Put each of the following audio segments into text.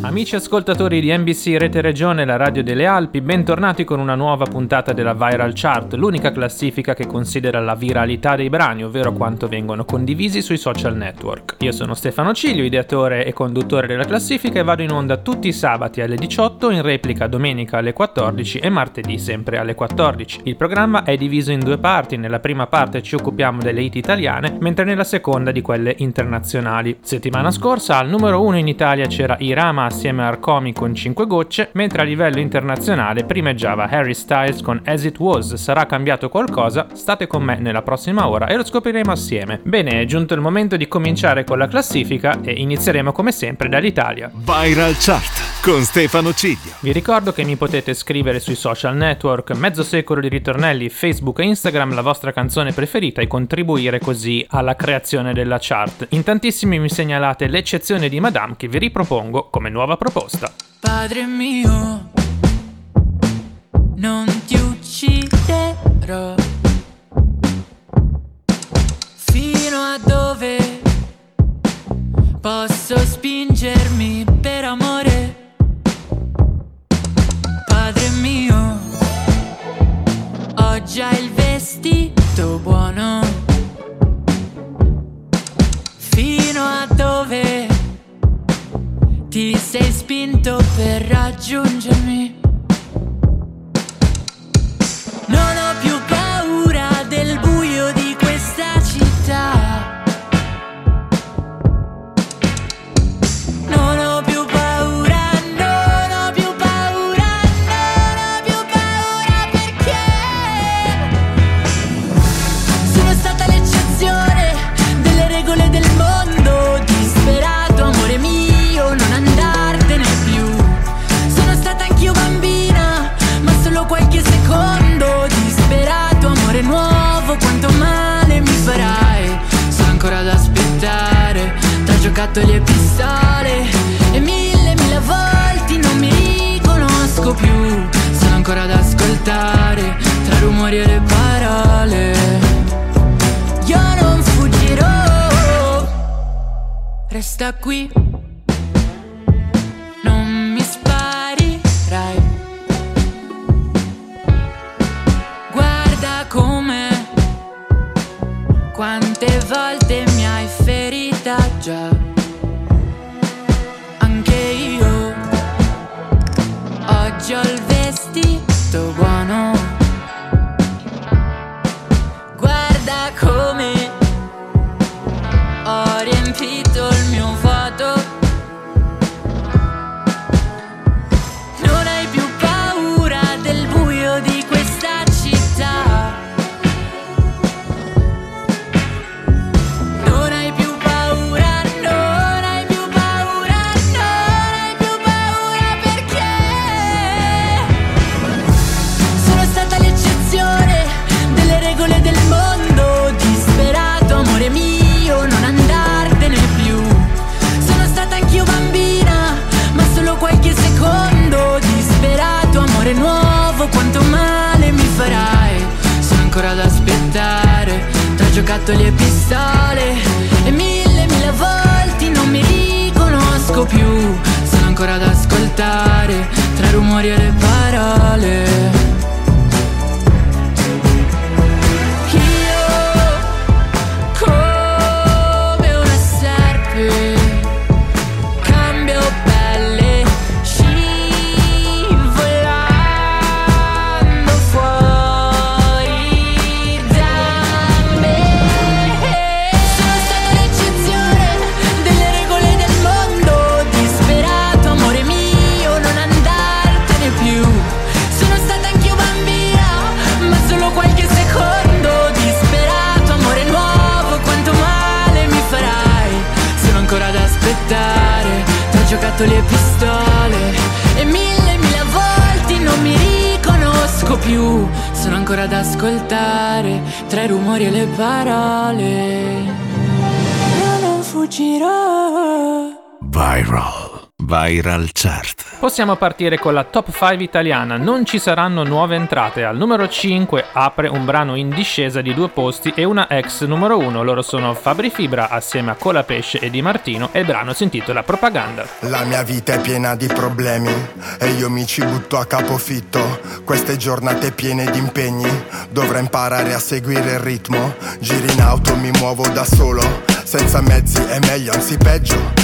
Amici ascoltatori di NBC Rete Regione, la radio delle Alpi, bentornati con una nuova puntata della Viral Chart, l'unica classifica che considera la viralità dei brani, ovvero quanto vengono condivisi sui social network. Io sono Stefano Ciglio, ideatore e conduttore della classifica e vado in onda tutti i sabati alle 18, in replica domenica alle 14 e martedì sempre alle 14. Il programma è diviso in due parti, nella prima parte ci occupiamo delle hit italiane, mentre nella seconda di quelle internazionali. Settimana scorsa al numero 1 in Italia c'era Irama assieme a Arcomi con 5 gocce, mentre a livello internazionale primeggiava Harry Styles con As It Was. Sarà cambiato qualcosa? State con me nella prossima ora e lo scopriremo assieme. Bene, è giunto il momento di cominciare con la classifica e inizieremo come sempre dall'Italia. Viral Chart con Stefano Ciglio. Vi ricordo che mi potete scrivere sui social network, mezzo secolo di ritornelli, Facebook e Instagram la vostra canzone preferita e contribuire così alla creazione della chart. In tantissimi mi segnalate l'eccezione di Madame che vi ripropongo come nuova proposta. Padre mio, non ti ucciderò. Fino a dove posso spingermi per amore? Padre mio, ho già il vestito buono. Fino a dove ti sei spinto per raggiungermi? Non ho quanto male mi farai. Sono ancora ad aspettare tra giocattoli e pistole. E mille, mille volti non mi riconosco più. Sono ancora ad ascoltare tra rumori e le parole. Io non fuggirò, resta qui. Giocattoli e pistole. E mille, mille volte non mi riconosco più. Sono ancora ad ascoltare tra rumori e le Viral Chart. Possiamo partire con la top 5 italiana, non ci saranno nuove entrate. Al numero 5 apre un brano in discesa di due posti e una ex numero 1. Loro sono Fabri Fibra assieme a Colapesce e Di Martino e il brano si intitola Propaganda. La mia vita è piena di problemi e io mi ci butto a capofitto. Queste giornate piene di impegni, dovrò imparare a seguire il ritmo. Giri in auto, mi muovo da solo, senza mezzi è meglio, anzi peggio.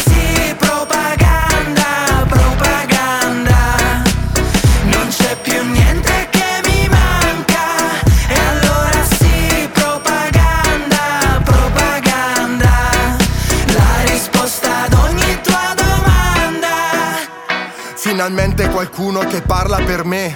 Finalmente qualcuno che parla per me,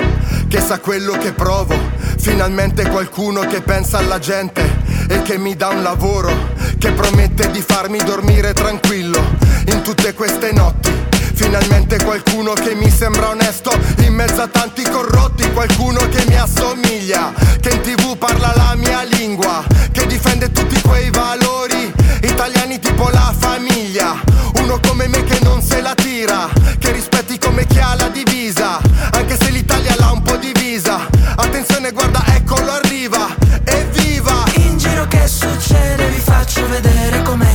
che sa quello che provo. Finalmente qualcuno che pensa alla gente e che mi dà un lavoro, che promette di farmi dormire tranquillo in tutte queste notti. Finalmente qualcuno che mi sembra onesto. In mezzo a tanti corrotti, qualcuno che mi assomiglia, che in tv parla la mia lingua, che difende tutti quei valori. Italiani tipo la famiglia. Uno come me che non se la tira, che rispetti come chi ha la divisa, anche se l'Italia l'ha un po' divisa. Attenzione, guarda, eccolo arriva, evviva! In giro che succede vi faccio vedere come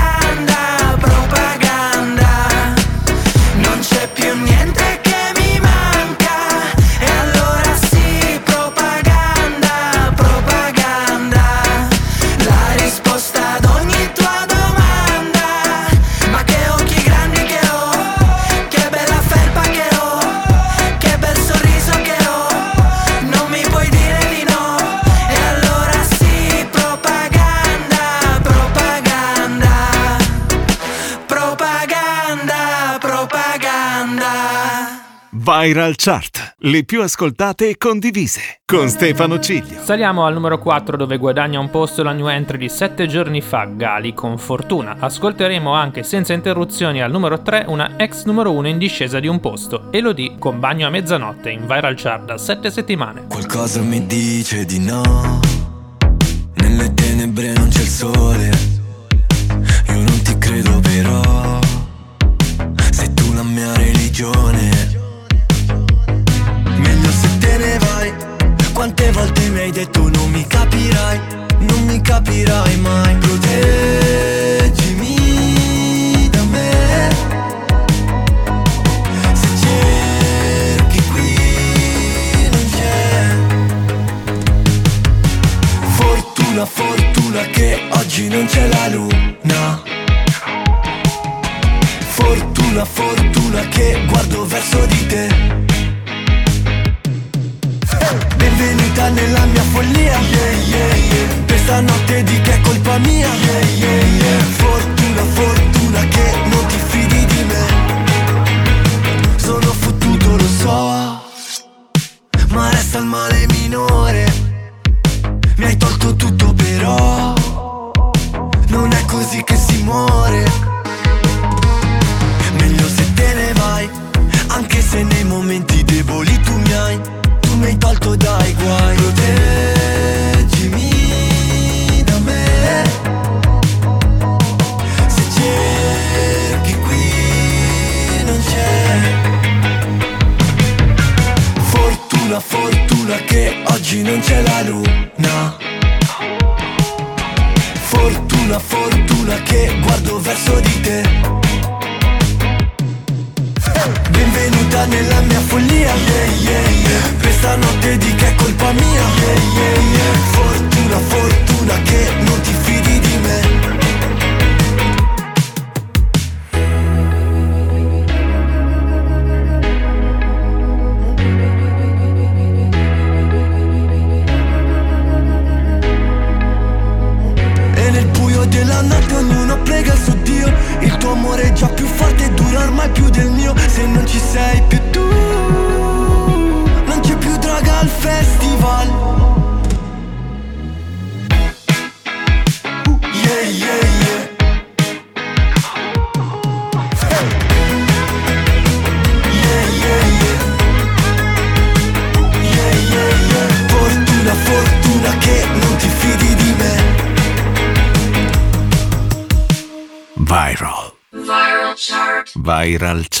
Viral Chart. Le più ascoltate e condivise. Con Stefano Ciglio. Saliamo al numero 4 dove guadagna un posto la new entry di 7 giorni fa, Gali con fortuna. Ascolteremo anche senza interruzioni al numero 3 una ex numero 1 in discesa di un posto, Elodie con bagno a mezzanotte in viral chart da 7 settimane. Qualcosa mi dice di no.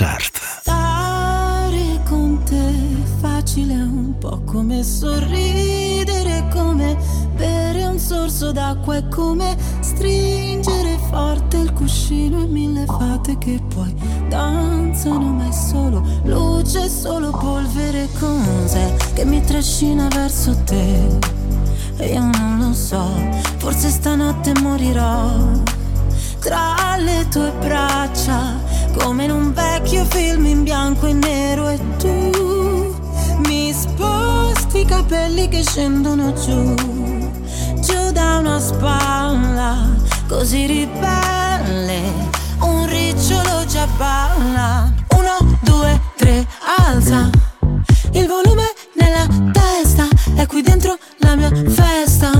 Chart. Stare con te è facile un po' come sorridere, come bere un sorso d'acqua, è come stringere forte il cuscino e mille fate che poi danzano, ma è solo luce, solo polvere, cos'è che mi trascina verso te? E io non lo so, forse stanotte morirò tra le tue braccia, come in un vecchio film in bianco e nero e tu mi sposti i capelli che scendono giù, giù da una spalla, così ribelle, un ricciolo già balla. Uno, due, tre, alza il volume nella testa, è qui dentro la mia festa,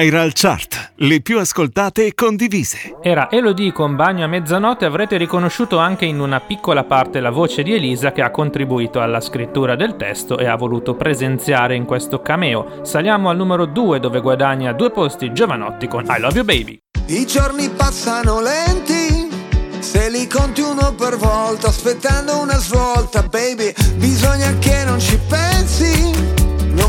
Viral Chart. Le più ascoltate e condivise. Era Elodie con Bagno a mezzanotte, avrete riconosciuto anche in una piccola parte la voce di Elisa che ha contribuito alla scrittura del testo e ha voluto presenziare in questo cameo. Saliamo al numero 2 dove guadagna due posti Giovanotti con I Love You Baby. I giorni passano lenti, se li conti uno per volta, aspettando una svolta, baby, bisogna che non ci pensi.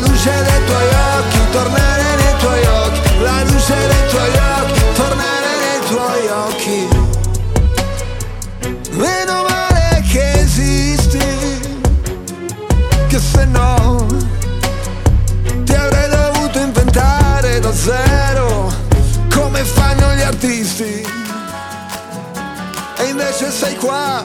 luce dei tuoi occhi, tornare nei tuoi occhi, la luce dei tuoi occhi, tornare nei tuoi occhi. Meno male che esisti, che se no ti avrei dovuto inventare da zero, come fanno gli artisti. E invece sei qua,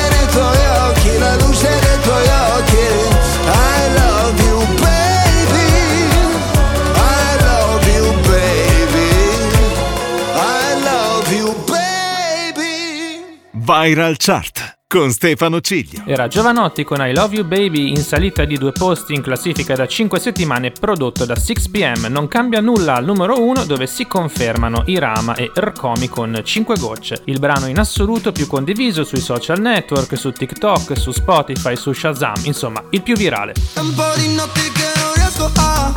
Viral Chart con Stefano Ciglio. Era Giovanotti con I Love You Baby in salita di due posti in classifica da 5 settimane prodotto da 6pm. Non cambia nulla al numero 1 dove si confermano Irama e Rcomi con 5 gocce. Il brano in assoluto più condiviso sui social network, su TikTok, su Spotify, su Shazam, insomma il più virale. Un po' di notti che non riesco a,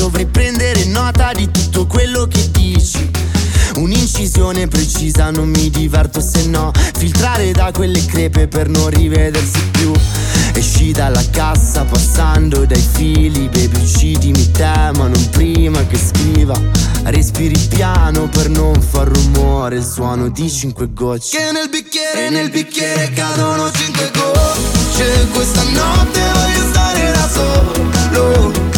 Dovrei prendere nota di tutto quello che dici. Un'incisione precisa non mi diverto se no. Filtrare da quelle crepe per non rivedersi più. Esci dalla cassa passando dai fili Baby uccidimi te ma non prima che scriva. Respiri piano per non far rumore Il suono di cinque gocce. Che nel bicchiere, nel bicchiere cadono cinque gocce. Questa notte voglio stare da solo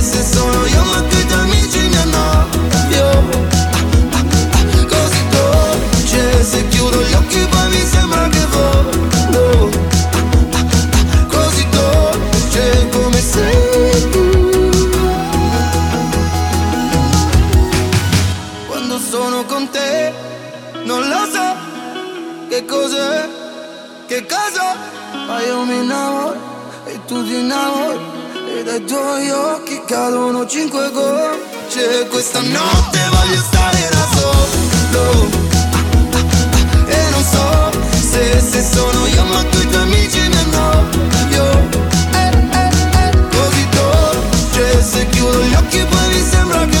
se sono io ma che tuoi amici mi hanno avvio ah, ah, Così dolce Se chiudo gli occhi poi mi sembra che volo Così dolce come sei tu. Quando sono con te Non lo so che cos'è Che cosa Ma io mi innamoro e tu ti innamori ed dai tuoi occhi cadono cinque gocce. Questa notte voglio stare da solo. E non so se, se sono io ma tu i tuoi amici mi annoio. Eh, eh, eh, Così dolce se chiudo gli occhi poi mi sembra che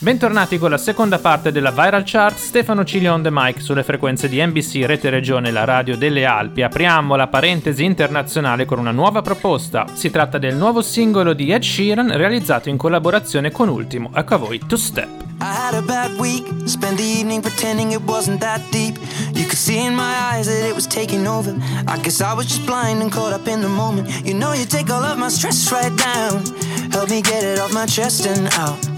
Bentornati con la seconda parte della Viral Chart, Stefano Ciglio on the mic sulle frequenze di NBC Rete Regione, la radio delle Alpi. Apriamo la parentesi internazionale con una nuova proposta. Si tratta del nuovo singolo di Ed Sheeran realizzato in collaborazione con Ultimo. Ecco a voi Two Step. I had a bad week, spent the evening pretending it wasn't that deep. You could see in my eyes that it was taking over. I guess I was just blind and caught up in the moment. You know, you take all of my stress right down. Help me get it off my chest and out.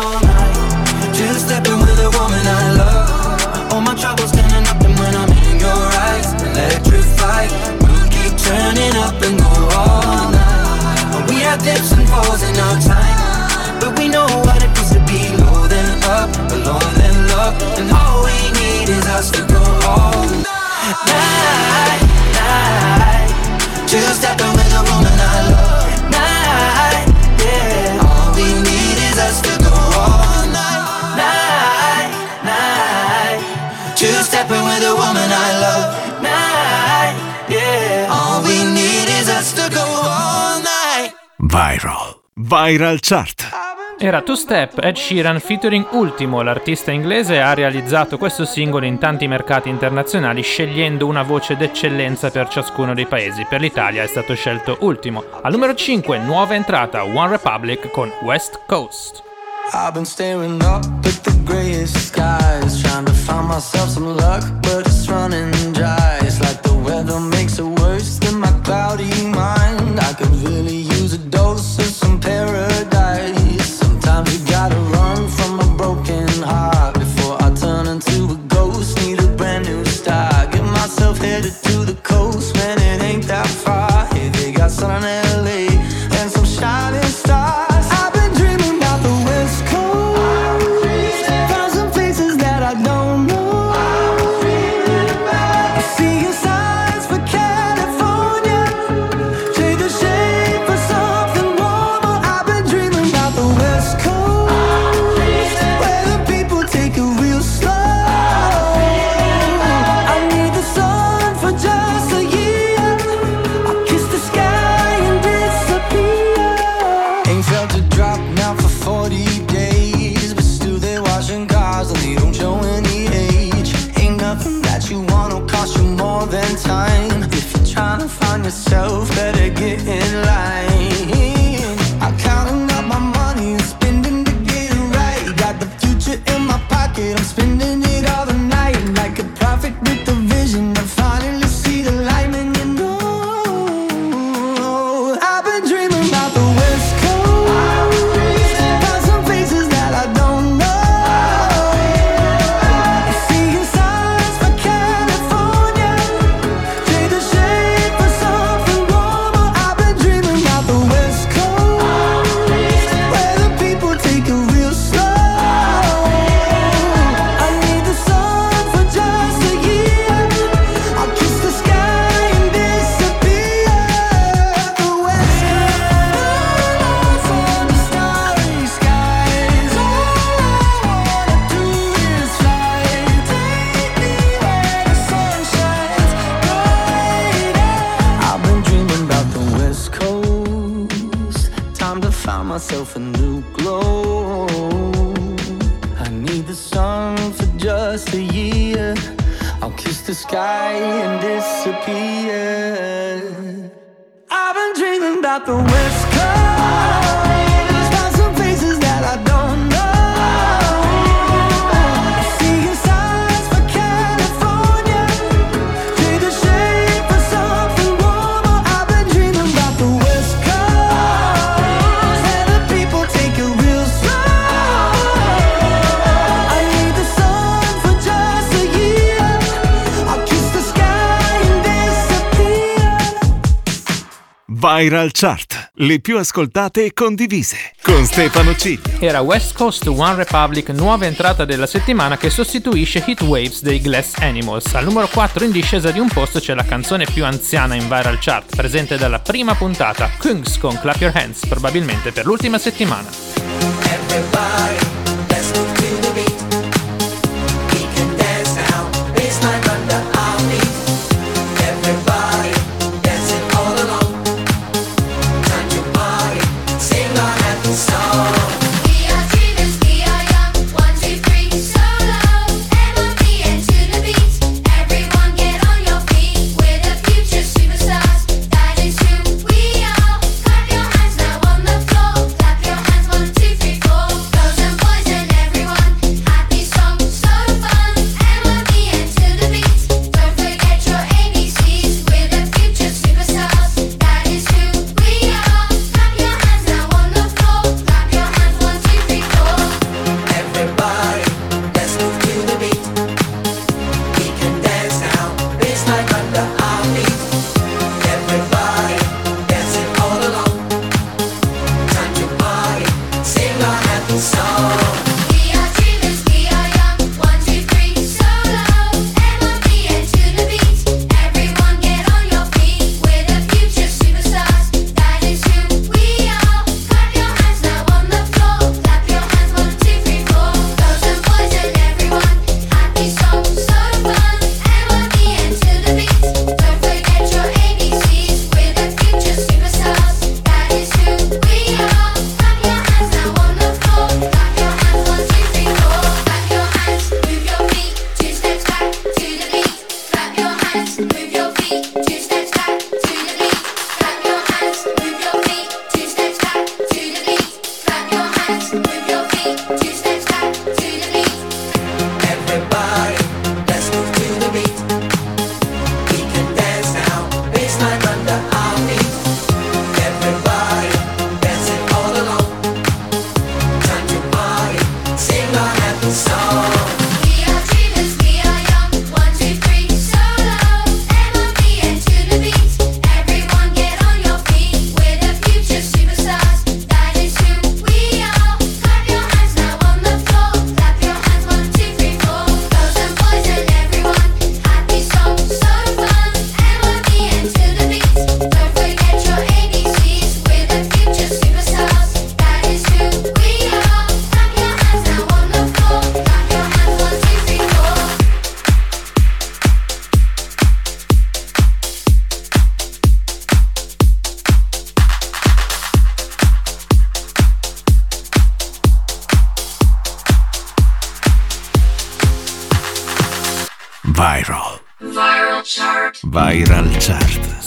Two stepping with woman I love. All my troubles standing up, when I'm in your eyes, electrified. Turning up and go all night. We dips and falls in our time, but we know what it feels to be up, and all we need is us to go all night, night. Two stepping with a woman I love. Viral. Viral Chart. Era Two Step, Ed Sheeran featuring Ultimo, l'artista inglese ha realizzato questo singolo in tanti mercati internazionali scegliendo una voce d'eccellenza per ciascuno dei paesi. Per l'Italia è stato scelto Ultimo. Al numero 5, nuova entrata, One Republic con West Coast. I've been staring up at the grayest skies, trying to find myself some luck, but it's running dry. It's like the weather makes it worse than my cloudy mind. I could really Viral Chart, le più ascoltate e condivise, con Stefano Ciglio. Era West Coast One Republic, nuova entrata della settimana che sostituisce Hit Waves dei Glass Animals. Al numero 4 in discesa di un posto c'è la canzone più anziana in Viral Chart, presente dalla prima puntata, Kungs con Clap Your Hands, probabilmente per l'ultima settimana. Everybody.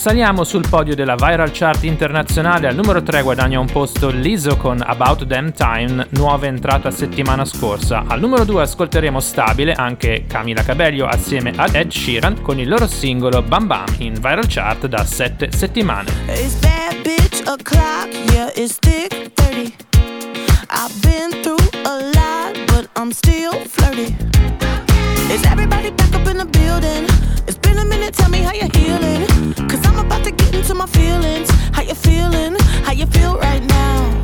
Saliamo sul podio della viral chart internazionale, al numero 3 guadagna un posto Liso con About Them Time, nuova entrata settimana scorsa. Al numero 2 ascolteremo stabile anche Camila Cabello assieme ad Ed Sheeran con il loro singolo Bam Bam in viral chart da 7 settimane. Is that bitch a? Yeah, it's thick 30. I've been through a lot, but I'm still flirty. Is everybody back up in the building? It's been a minute, tell me how you're healing. Cause I'm about to get into my feelings. How you feeling? How you feel right now?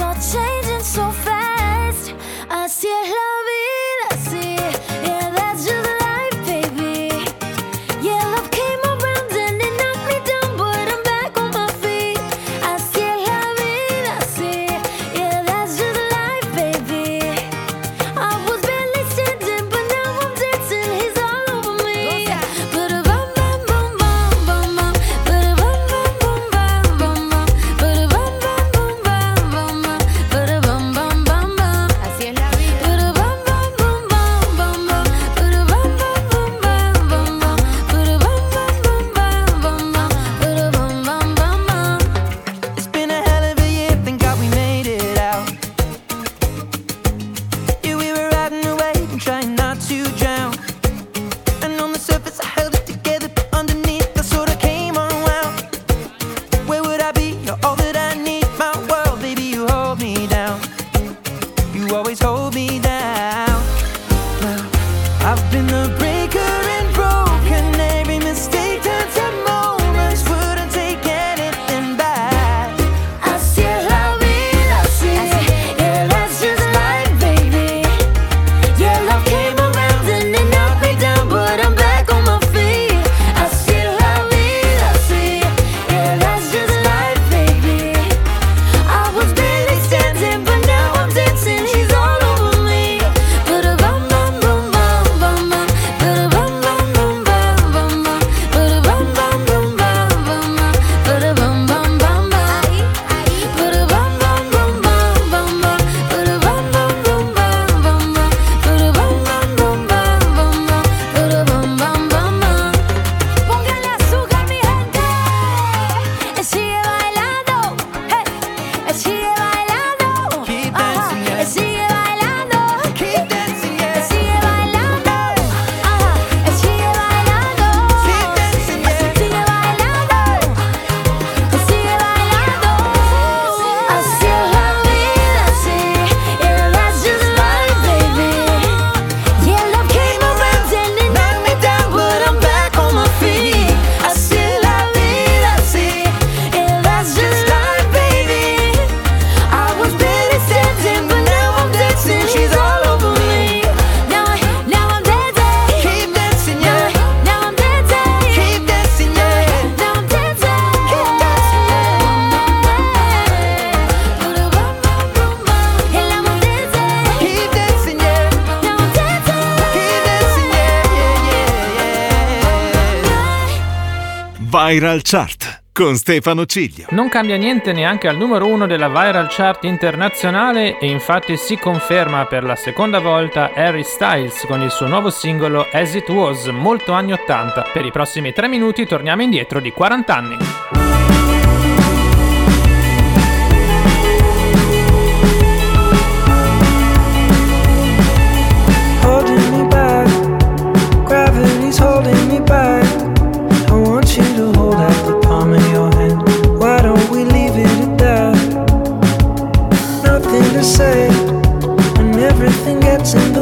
Are changing so fast. Así es la vida. Viral Chart con Stefano Ciglio. Non cambia niente neanche al numero uno della viral chart internazionale e infatti si conferma per la seconda volta Harry Styles con il suo nuovo singolo As It Was, molto anni 80. Per i prossimi tre minuti torniamo indietro di 40 anni. Say, and everything gets in the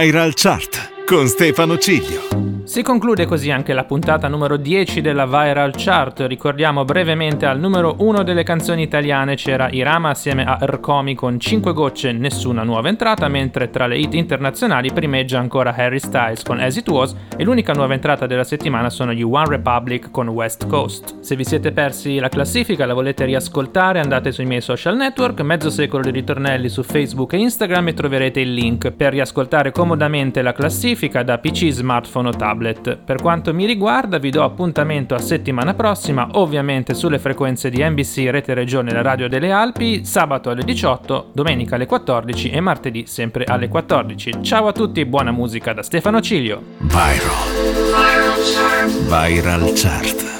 Viral Chart con Stefano Ciglio. Si conclude così anche la puntata numero 10 della Viral Chart. Ricordiamo brevemente al numero 1 delle canzoni italiane c'era Irama assieme a Ercomi con 5 gocce, nessuna nuova entrata, mentre tra le hit internazionali primeggia ancora Harry Styles con As It Was e l'unica nuova entrata della settimana sono gli One Republic con West Coast. Se vi siete persi la classifica, la volete riascoltare, andate sui miei social network, mezzo secolo di ritornelli su Facebook e Instagram e troverete il link per riascoltare comodamente la classifica da PC, smartphone o tablet. Per quanto mi riguarda vi do appuntamento a settimana prossima, ovviamente sulle frequenze di NBC Rete Regione la Radio delle Alpi, sabato alle 18, domenica alle 14 e martedì sempre alle 14. Ciao a tutti e buona musica da Stefano Ciglio. Viral. Viral Chart.